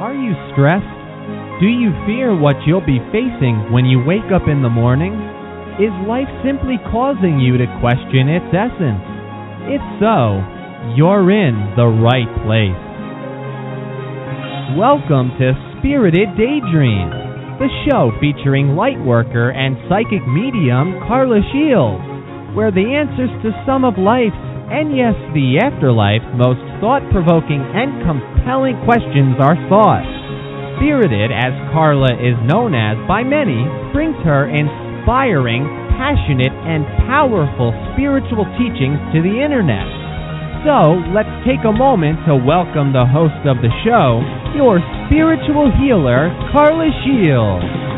Are you stressed? Do you fear what you'll be facing when you wake up in the morning? Is life simply causing you to question its essence? If so, you're in the right place. Welcome to Spirited Daydreams, the show featuring lightworker and psychic medium Karla Shields, where the answers to some of life's and yes, the afterlife's most thought provoking and compelling questions are sought. Spirited, as Karla is known as by many, brings her inspiring, passionate, and powerful spiritual teachings to the internet. So, let's take a moment to welcome the host of the show, your spiritual healer, Karla Shields.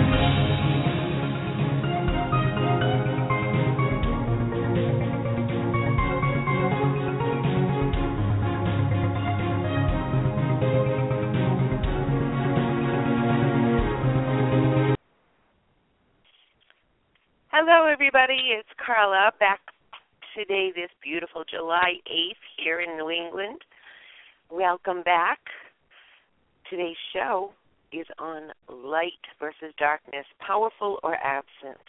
Everybody. It's Karla back today, this beautiful July 8th here in New England. Welcome back. Today's show is on light versus darkness, powerful or absent.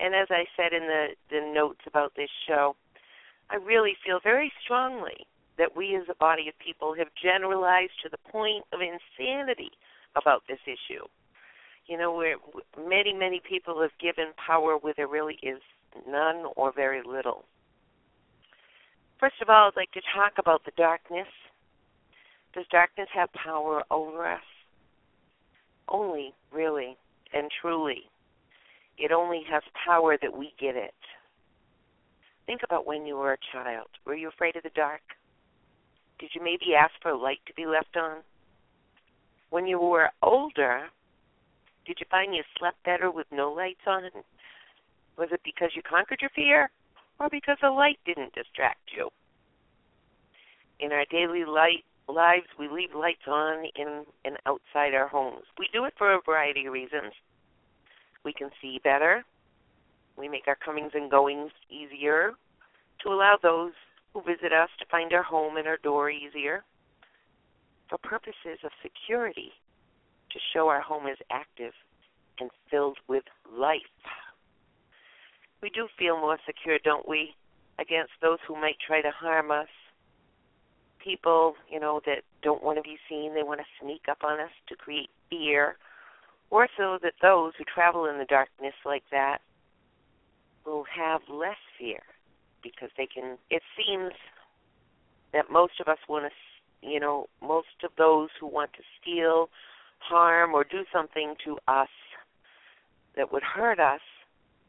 And as I said in the, the notes about this show, I really feel very strongly that we as a body of people have generalized to the point of insanity about this issue you know, where many, many people have given power where there really is none or very little. First of all, I'd like to talk about the darkness. Does darkness have power over us? Only, really, and truly. It only has power that we give it. Think about when you were a child. Were you afraid of the dark? Did you maybe ask for a light to be left on? When you were older, did you find you slept better with no lights on? Was it because you conquered your fear or because the light didn't distract you? In our daily light lives, we leave lights on in and outside our homes. We do it for a variety of reasons. We can see better. We make our comings and goings easier to allow those who visit us to find our home and our door easier. For purposes of security, to show our home is active and filled with life. We do feel more secure, don't we, against those who might try to harm us. People, you know, that don't want to be seen, they want to sneak up on us to create fear. Or so that those who travel in the darkness like that will have less fear because they can. It seems that most of us want to, you know, most of those who want to steal harm or do something to us that would hurt us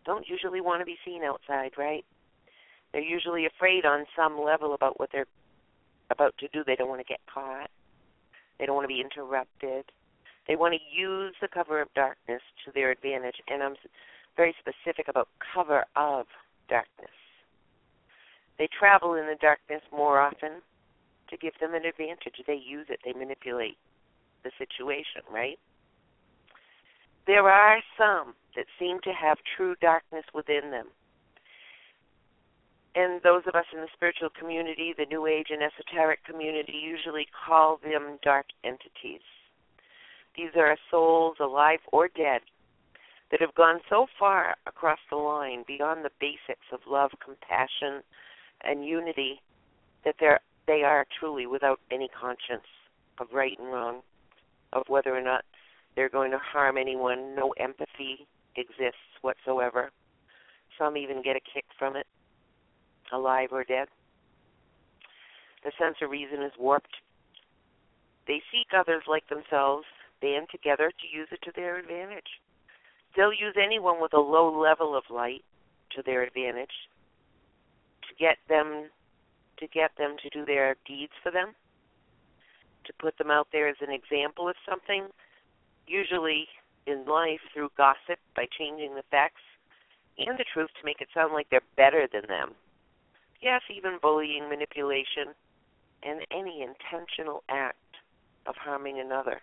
don't usually want to be seen outside, right? They're usually afraid on some level about what they're about to do. They don't want to get caught. They don't want to be interrupted. They want to use the cover of darkness to their advantage. And I'm very specific about cover of darkness. They travel in the darkness more often to give them an advantage. They use it, they manipulate the situation, right? There are some that seem to have true darkness within them. And those of us in the spiritual community, the New Age and esoteric community, usually call them dark entities. These are souls, alive or dead, that have gone so far across the line beyond the basics of love, compassion, and unity that they're, they are truly without any conscience of right and wrong of whether or not they're going to harm anyone. No empathy exists whatsoever. Some even get a kick from it, alive or dead. The sense of reason is warped. They seek others like themselves, band together to use it to their advantage. They'll use anyone with a low level of light to their advantage to get them to get them to do their deeds for them put them out there as an example of something, usually in life through gossip by changing the facts and the truth to make it sound like they're better than them. Yes, even bullying, manipulation, and any intentional act of harming another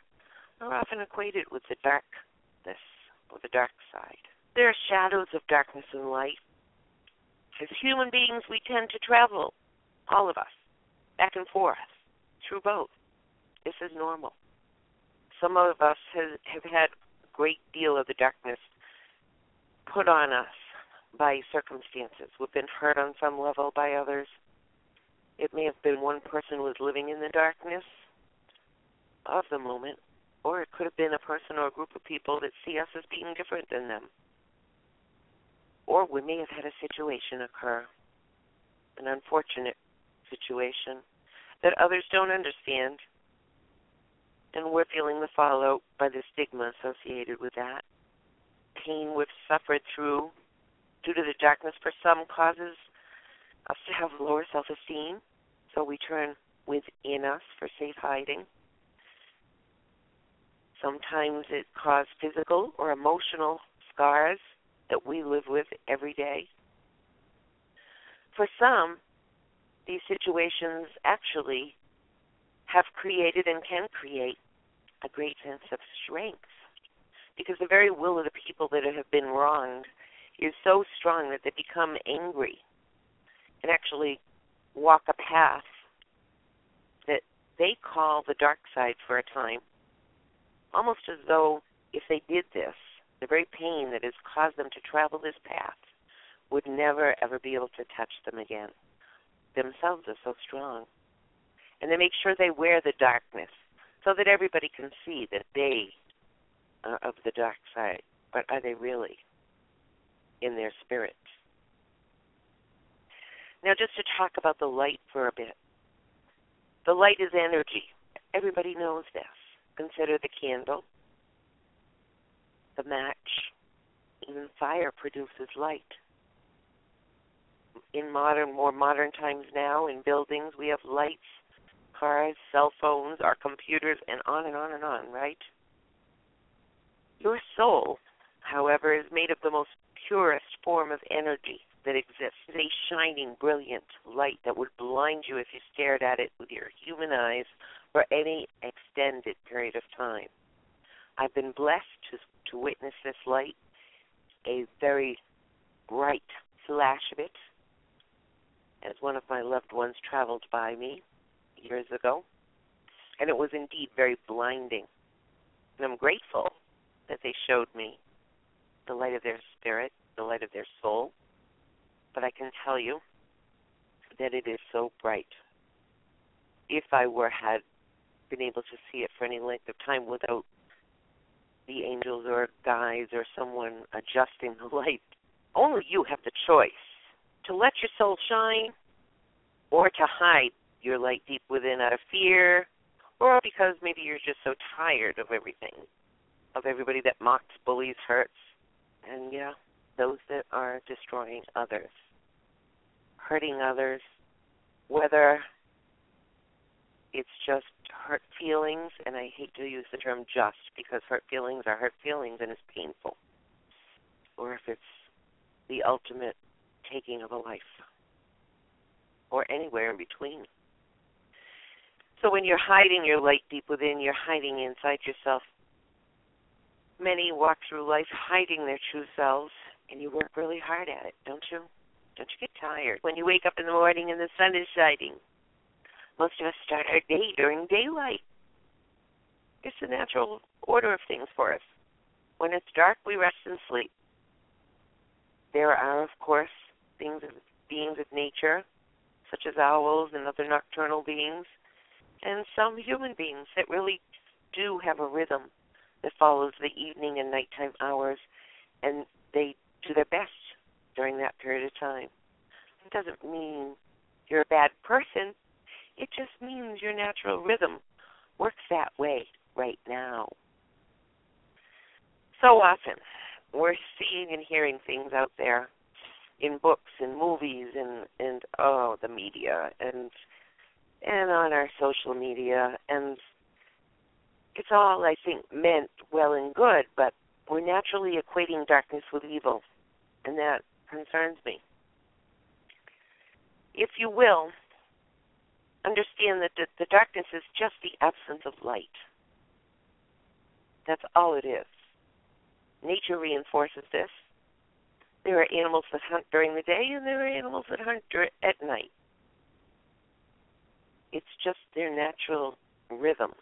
are often equated with the darkness or the dark side. There are shadows of darkness and light. As human beings, we tend to travel, all of us, back and forth through both. This is normal. some of us have, have had a great deal of the darkness put on us by circumstances. We've been hurt on some level by others. It may have been one person was living in the darkness of the moment, or it could have been a person or a group of people that see us as being different than them. Or we may have had a situation occur, an unfortunate situation that others don't understand, and we're feeling the fallout by the stigma associated with that. Pain we've suffered through due to the darkness for some causes us to have lower self esteem, so we turn within us for safe hiding. Sometimes it causes physical or emotional scars that we live with every day. For some, these situations actually have created and can create a great sense of strength because the very will of the people that have been wronged is so strong that they become angry and actually walk a path that they call the dark side for a time, almost as though if they did this, the very pain that has caused them to travel this path would never ever be able to touch them again. Themselves are so strong. And they make sure they wear the darkness so that everybody can see that they are of the dark side. But are they really in their spirit? Now, just to talk about the light for a bit. The light is energy. Everybody knows this. Consider the candle, the match, even fire produces light. In modern, more modern times now, in buildings, we have lights, cars, cell phones, our computers, and on and on and on, right? Your soul, however, is made of the most purest form of energy that exists. It's a shining, brilliant light that would blind you if you stared at it with your human eyes for any extended period of time. I've been blessed to, to witness this light, a very bright flash of it, as one of my loved ones traveled by me years ago. And it was indeed very blinding. And I'm grateful that they showed me the light of their spirit, the light of their soul. But I can tell you that it is so bright. If I were had been able to see it for any length of time without the angels or guides or someone adjusting the light. Only you have the choice to let your soul shine or to hide your light deep within out of fear or because maybe you're just so tired of everything, of everybody that mocks, bullies, hurts, and yeah, those that are destroying others, hurting others, whether it's just hurt feelings, and I hate to use the term just because hurt feelings are hurt feelings and it's painful, or if it's the ultimate taking of a life, or anywhere in between. So when you're hiding your light deep within, you're hiding inside yourself. Many walk through life hiding their true selves, and you work really hard at it, don't you? Don't you get tired when you wake up in the morning and the sun is shining? Most of us start our day during daylight. It's the natural order of things for us. When it's dark, we rest and sleep. There are, of course, things of, beings of nature, such as owls and other nocturnal beings, and some human beings that really do have a rhythm that follows the evening and nighttime hours, and they do their best during that period of time. It doesn't mean you're a bad person. It just means your natural rhythm works that way right now. So often, we're seeing and hearing things out there in books and movies and and oh the media and and on our social media and it's all I think meant well and good, but we're naturally equating darkness with evil, and that concerns me. If you will, understand that the, the darkness is just the absence of light. That's all it is. Nature reinforces this. There are animals that hunt during the day, and there are animals that hunt at night. It's just their natural rhythm.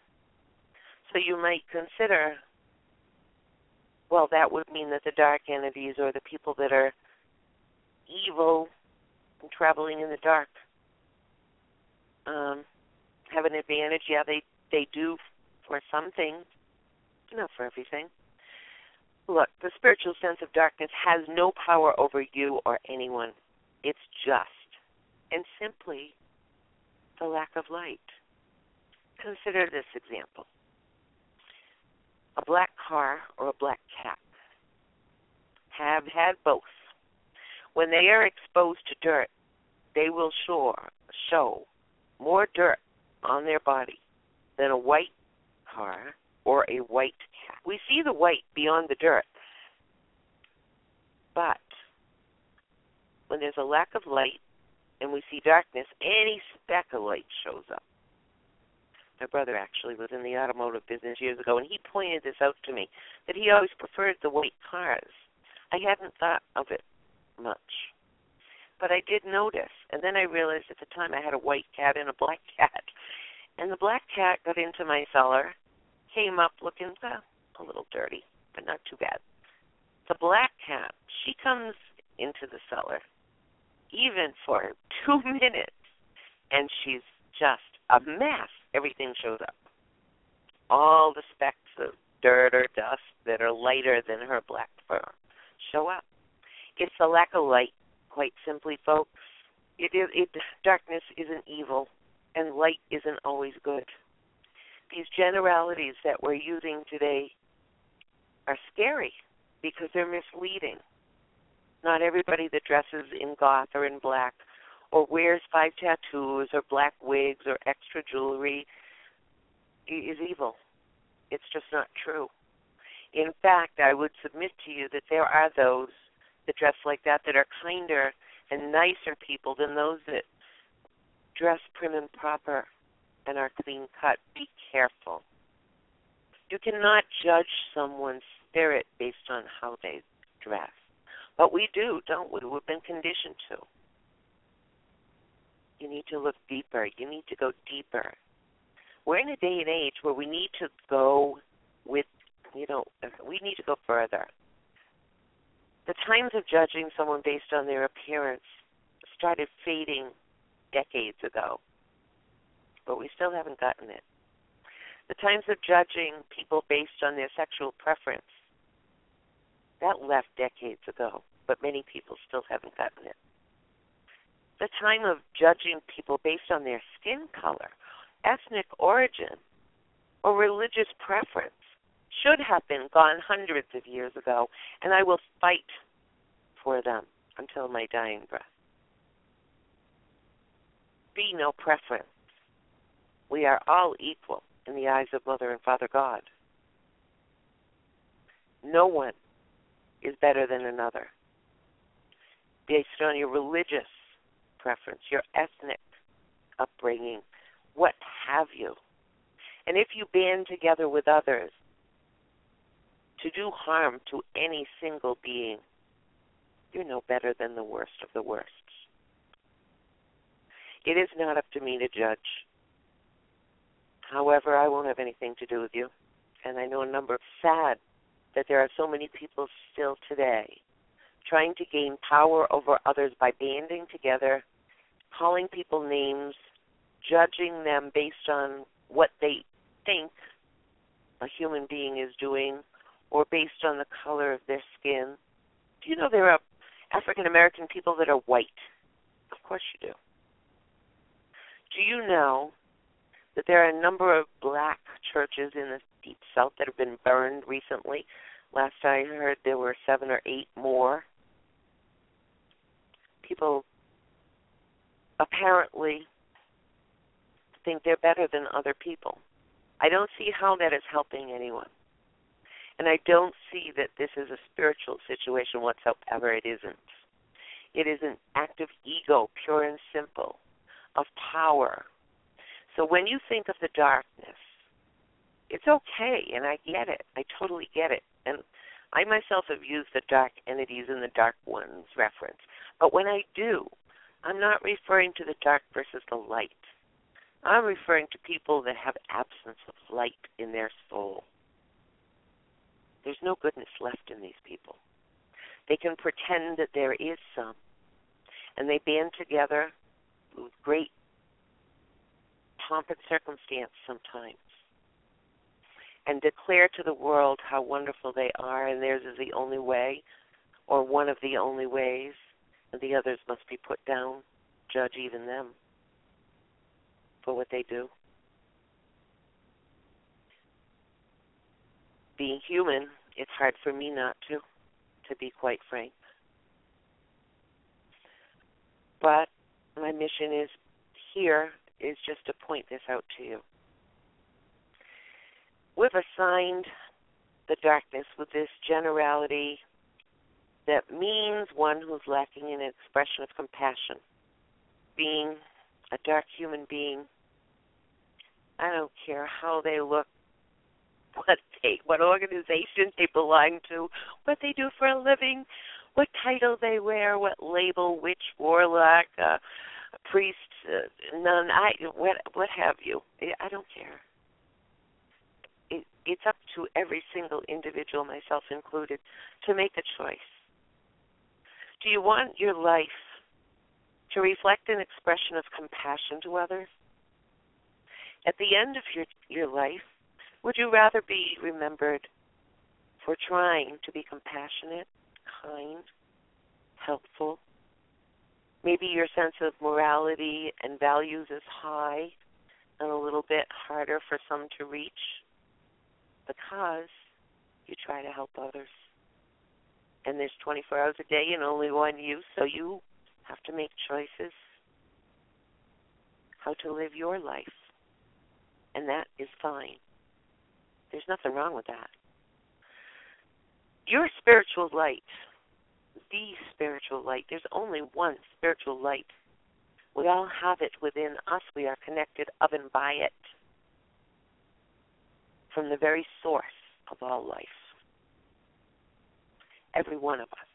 So you might consider well, that would mean that the dark entities or the people that are evil and traveling in the dark um, have an advantage. Yeah, they they do for some things, not for everything. Look, the spiritual sense of darkness has no power over you or anyone. It's just and simply the lack of light. Consider this example a black car or a black cat. Have had both. When they are exposed to dirt, they will show, show more dirt on their body than a white car or a white cat. We see the white beyond the dirt. But when there's a lack of light and we see darkness, any speck of light shows up. My brother actually was in the automotive business years ago, and he pointed this out to me that he always preferred the white cars. I hadn't thought of it much, but I did notice, and then I realized at the time I had a white cat and a black cat, and the black cat got into my cellar, came up looking uh, a little dirty, but not too bad. The black cat, she comes into the cellar, even for two minutes, and she's just a mess everything shows up. All the specks of dirt or dust that are lighter than her black fur show up. It's the lack of light, quite simply, folks. It is it darkness isn't evil and light isn't always good. These generalities that we're using today are scary because they're misleading. Not everybody that dresses in goth or in black or wears five tattoos or black wigs or extra jewelry is evil. It's just not true. In fact, I would submit to you that there are those that dress like that that are kinder and nicer people than those that dress prim and proper and are clean cut. Be careful. You cannot judge someone's spirit based on how they dress. But we do, don't we? We've been conditioned to. You need to look deeper. You need to go deeper. We're in a day and age where we need to go with, you know, we need to go further. The times of judging someone based on their appearance started fading decades ago, but we still haven't gotten it. The times of judging people based on their sexual preference that left decades ago, but many people still haven't gotten it the time of judging people based on their skin color, ethnic origin, or religious preference should have been gone hundreds of years ago, and I will fight for them until my dying breath. Be no preference. We are all equal in the eyes of Mother and Father God. No one is better than another based on your religious preference, your ethnic upbringing, what have you. And if you band together with others to do harm to any single being, you're no better than the worst of the worst. It is not up to me to judge. However, I won't have anything to do with you. And I know a number of sad that there are so many people still today trying to gain power over others by banding together, calling people names, judging them based on what they think a human being is doing or based on the color of their skin. Do you know there are African American people that are white? Of course you do. Do you know that there are a number of black churches in the deep south that have been burned recently? Last I heard there were seven or eight more people apparently think they're better than other people. I don't see how that is helping anyone. And I don't see that this is a spiritual situation whatsoever. It isn't. It is an act of ego, pure and simple, of power. So when you think of the darkness, it's okay, and I get it. I totally get it. And I myself have used the dark entities and the dark ones reference. But when I do, I'm not referring to the dark versus the light. I'm referring to people that have absence of light in their soul. There's no goodness left in these people. They can pretend that there is some, and they band together with great pomp and circumstance sometimes and declare to the world how wonderful they are and theirs is the only way or one of the only ways and the others must be put down. Judge even them for what they do. Being human it's hard for me not to to be quite frank. But my mission is here is just to point this out to you we've assigned the darkness with this generality that means one who's lacking in an expression of compassion. Being a dark human being, I don't care how they look, what they, what organization they belong to, what they do for a living, what title they wear, what label, witch, warlock, uh, priest, uh, nun, I, what, what have you. I don't care to every single individual, myself included, to make a choice. Do you want your life to reflect an expression of compassion to others? At the end of your, your life, would you rather be remembered for trying to be compassionate, kind, helpful? Maybe your sense of morality and values is high and a little bit harder for some to reach because you try to help others. And there's 24 hours a day and only one you, so you have to make choices how to live your life. And that is fine. There's nothing wrong with that. Your spiritual light, the spiritual light, there's only one spiritual light. We all have it within us. We are connected of and by it from the very source of all life. Every one of us.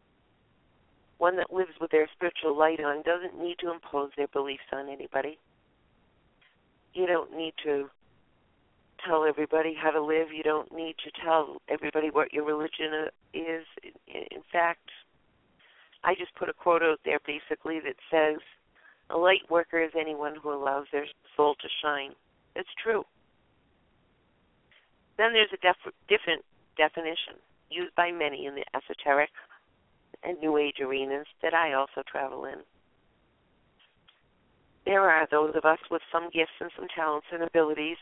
One that lives with their spiritual light on doesn't need to impose their beliefs on anybody. You don't need to tell everybody how to live. You don't need to tell everybody what your religion is. In fact, I just put a quote out there basically that says, a light worker is anyone who allows their soul to shine. It's true. Then there's a def- different definition used by many in the esoteric and New Age arenas that I also travel in. There are those of us with some gifts and some talents and abilities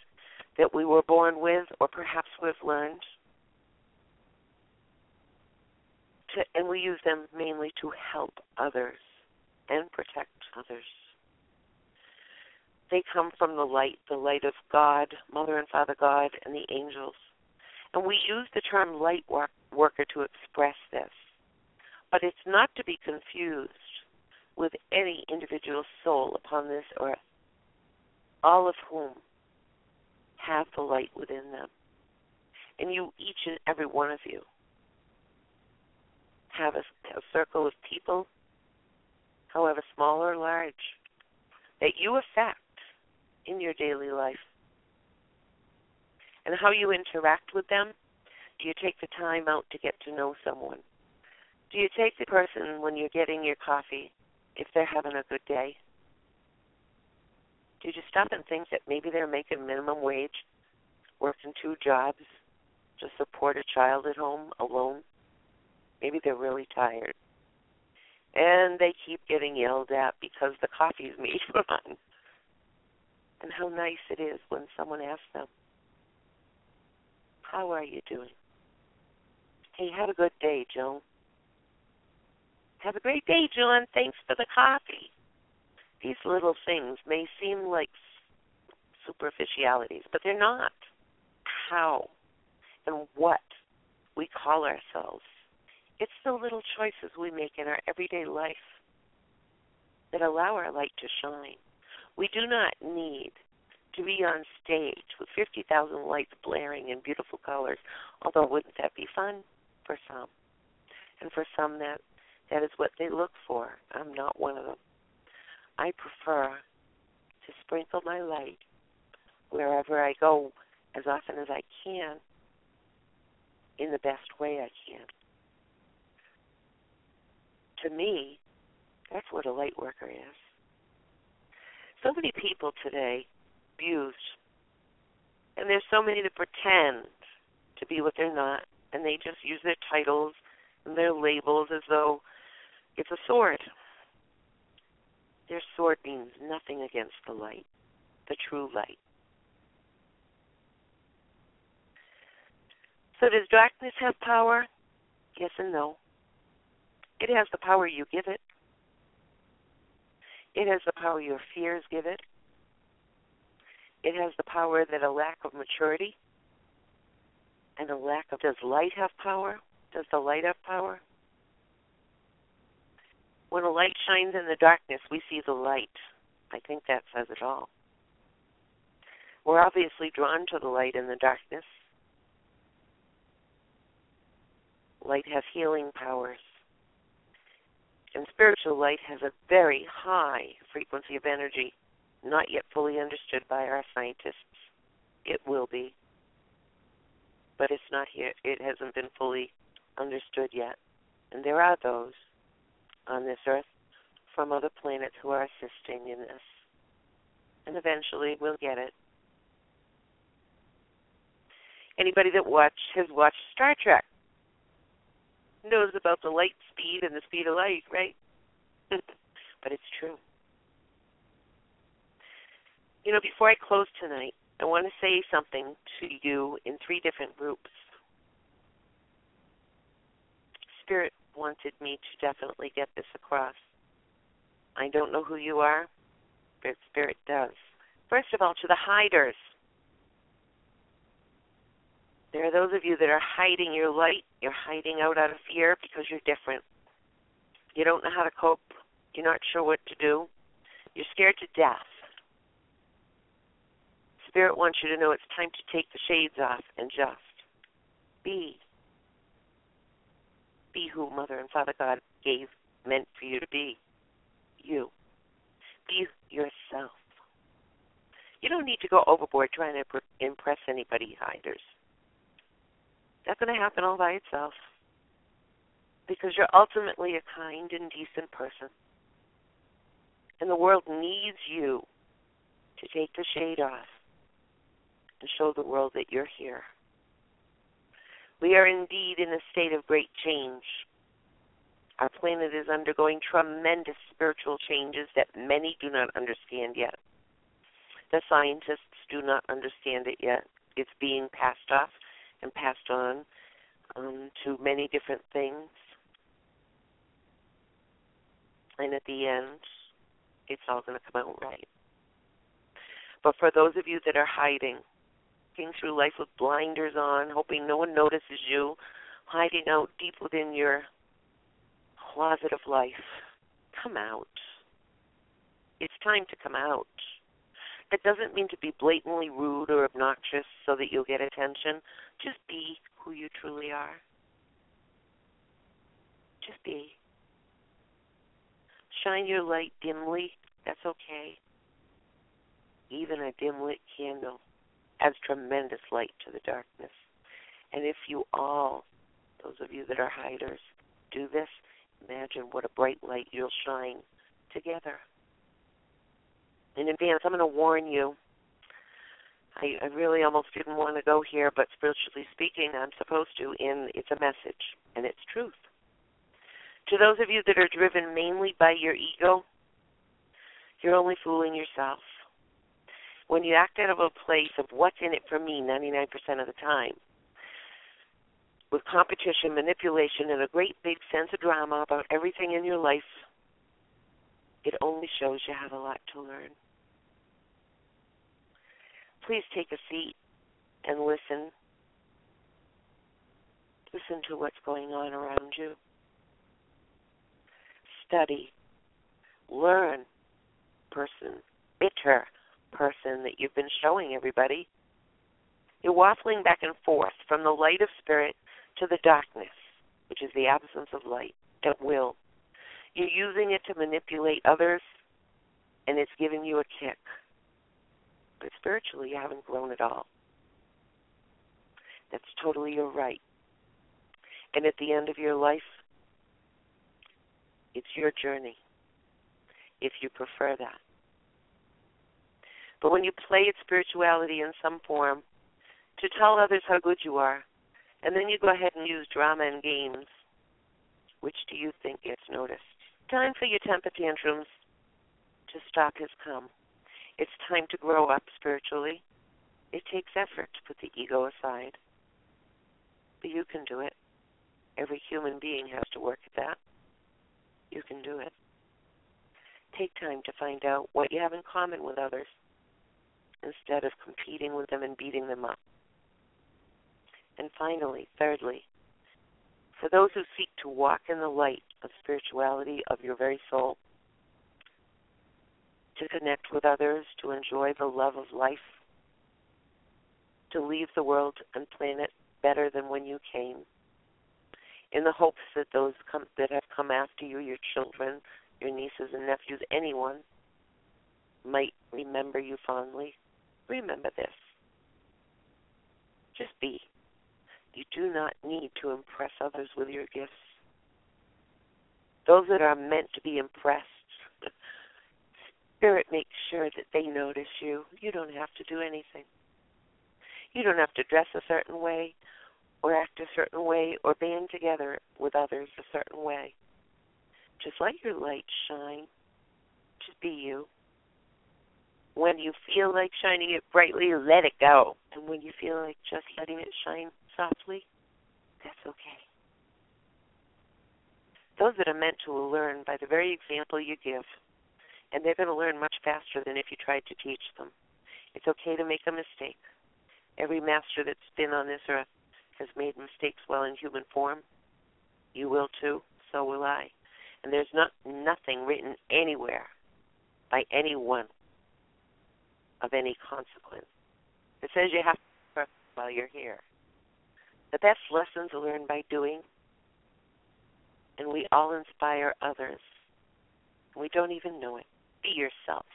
that we were born with or perhaps we've learned. To, and we use them mainly to help others and protect others. They come from the light, the light of God, Mother and Father God, and the angels. And we use the term light work, worker to express this. But it's not to be confused with any individual soul upon this earth, all of whom have the light within them. And you, each and every one of you, have a, a circle of people, however small or large, that you affect in your daily life. And how you interact with them. Do you take the time out to get to know someone? Do you take the person when you're getting your coffee if they're having a good day? Do you stop and think that maybe they're making minimum wage, working two jobs to support a child at home alone? Maybe they're really tired. And they keep getting yelled at because the coffee's made wrong and how nice it is when someone asks them, How are you doing? Hey, have a good day, Joan. Have a great day, John. Thanks for the coffee. These little things may seem like superficialities, but they're not. How and what we call ourselves. It's the little choices we make in our everyday life that allow our light to shine. We do not need to be on stage with 50,000 lights blaring in beautiful colors, although wouldn't that be fun for some? And for some that that is what they look for. I'm not one of them. I prefer to sprinkle my light wherever I go as often as I can in the best way I can. To me, that's what a light worker is. So many people today abused, and there's so many that pretend to be what they're not, and they just use their titles and their labels as though it's a sword. Their sword means nothing against the light, the true light. So does darkness have power? Yes and no. It has the power you give it. It has the power your fears give it. It has the power that a lack of maturity and a lack of. Does light have power? Does the light have power? When a light shines in the darkness, we see the light. I think that says it all. We're obviously drawn to the light in the darkness. Light has healing powers. And spiritual light has a very high frequency of energy, not yet fully understood by our scientists. It will be. But it's not here. It hasn't been fully understood yet. And there are those on this earth from other planets who are assisting in this. And eventually we'll get it. Anybody that watch has watched Star Trek knows about the light speed and the speed of light, right? but it's true. You know, before I close tonight, I want to say something to you in three different groups. Spirit wanted me to definitely get this across. I don't know who you are, but Spirit does. First of all, to the hiders. There are those of you that are hiding your light. You're hiding out out of fear because you're different. You don't know how to cope. You're not sure what to do. You're scared to death. Spirit wants you to know it's time to take the shades off and just be. Be who Mother and Father God gave, meant for you to be. You. Be yourself. You don't need to go overboard trying to impress anybody, hiders. That's going to happen all by itself. Because you're ultimately a kind and decent person. And the world needs you to take the shade off and show the world that you're here. We are indeed in a state of great change. Our planet is undergoing tremendous spiritual changes that many do not understand yet. The scientists do not understand it yet. It's being passed off and passed on um, to many different things. And at the end, it's all going to come out right. But for those of you that are hiding, walking through life with blinders on, hoping no one notices you, hiding out deep within your closet of life, come out. It's time to come out. That doesn't mean to be blatantly rude or obnoxious so that you'll get attention. Just be who you truly are. Just be. Shine your light dimly. That's okay. Even a dim lit candle adds tremendous light to the darkness. And if you all, those of you that are hiders, do this, imagine what a bright light you'll shine together. In advance, I'm going to warn you. I, I really almost didn't want to go here, but spiritually speaking, I'm supposed to, and it's a message, and it's truth. To those of you that are driven mainly by your ego, you're only fooling yourself. When you act out of a place of what's in it for me 99% of the time, with competition, manipulation, and a great big sense of drama about everything in your life, it only shows you have a lot to learn please take a seat and listen. Listen to what's going on around you. Study. Learn. Person. Bitter person that you've been showing everybody. You're waffling back and forth from the light of spirit to the darkness, which is the absence of light at will. You're using it to manipulate others, and it's giving you a kick but spiritually you haven't grown at all. That's totally your right. And at the end of your life, it's your journey, if you prefer that. But when you play at spirituality in some form to tell others how good you are, and then you go ahead and use drama and games, which do you think gets noticed? Time for your temper tantrums to stop has come. It's time to grow up spiritually. It takes effort to put the ego aside. But you can do it. Every human being has to work at that. You can do it. Take time to find out what you have in common with others instead of competing with them and beating them up. And finally, thirdly, for those who seek to walk in the light of spirituality of your very soul, to connect with others, to enjoy the love of life, to leave the world and planet better than when you came, in the hopes that those come, that have come after you, your children, your nieces and nephews, anyone, might remember you fondly. Remember this. Just be. You do not need to impress others with your gifts. Those that are meant to be impressed, Spirit makes sure that they notice you. You don't have to do anything. You don't have to dress a certain way or act a certain way or band together with others a certain way. Just let your light shine. Just be you. When you feel like shining it brightly, let it go. And when you feel like just letting it shine softly, that's okay. Those that are meant to learn by the very example you give, and they're going to learn much faster than if you tried to teach them. It's okay to make a mistake. Every master that's been on this earth has made mistakes while in human form. You will too, so will I. And there's not nothing written anywhere by anyone of any consequence. It says you have to while you're here. The best lessons are learned by doing, and we all inspire others. We don't even know it. Be yourself.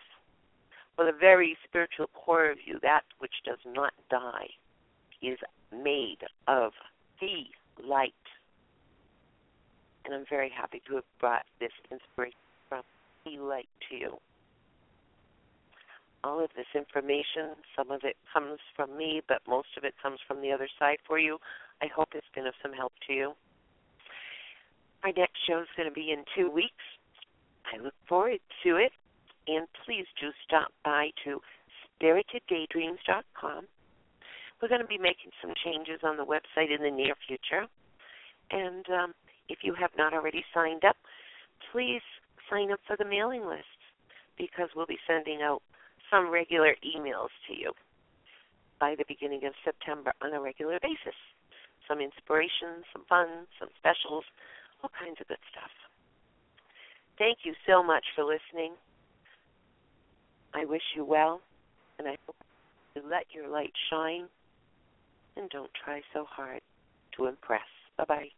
For the very spiritual core of you, that which does not die, is made of the light. And I'm very happy to have brought this inspiration from the light to you all of this information. Some of it comes from me, but most of it comes from the other side for you. I hope it's been of some help to you. Our next show is going to be in two weeks. I look forward to it. And please do stop by to spiriteddaydreams.com. We're going to be making some changes on the website in the near future. And um, if you have not already signed up, please sign up for the mailing list because we'll be sending out some regular emails to you by the beginning of September on a regular basis. Some inspiration, some fun, some specials, all kinds of good stuff. Thank you so much for listening. I wish you well, and I hope you let your light shine and don't try so hard to impress. Bye bye.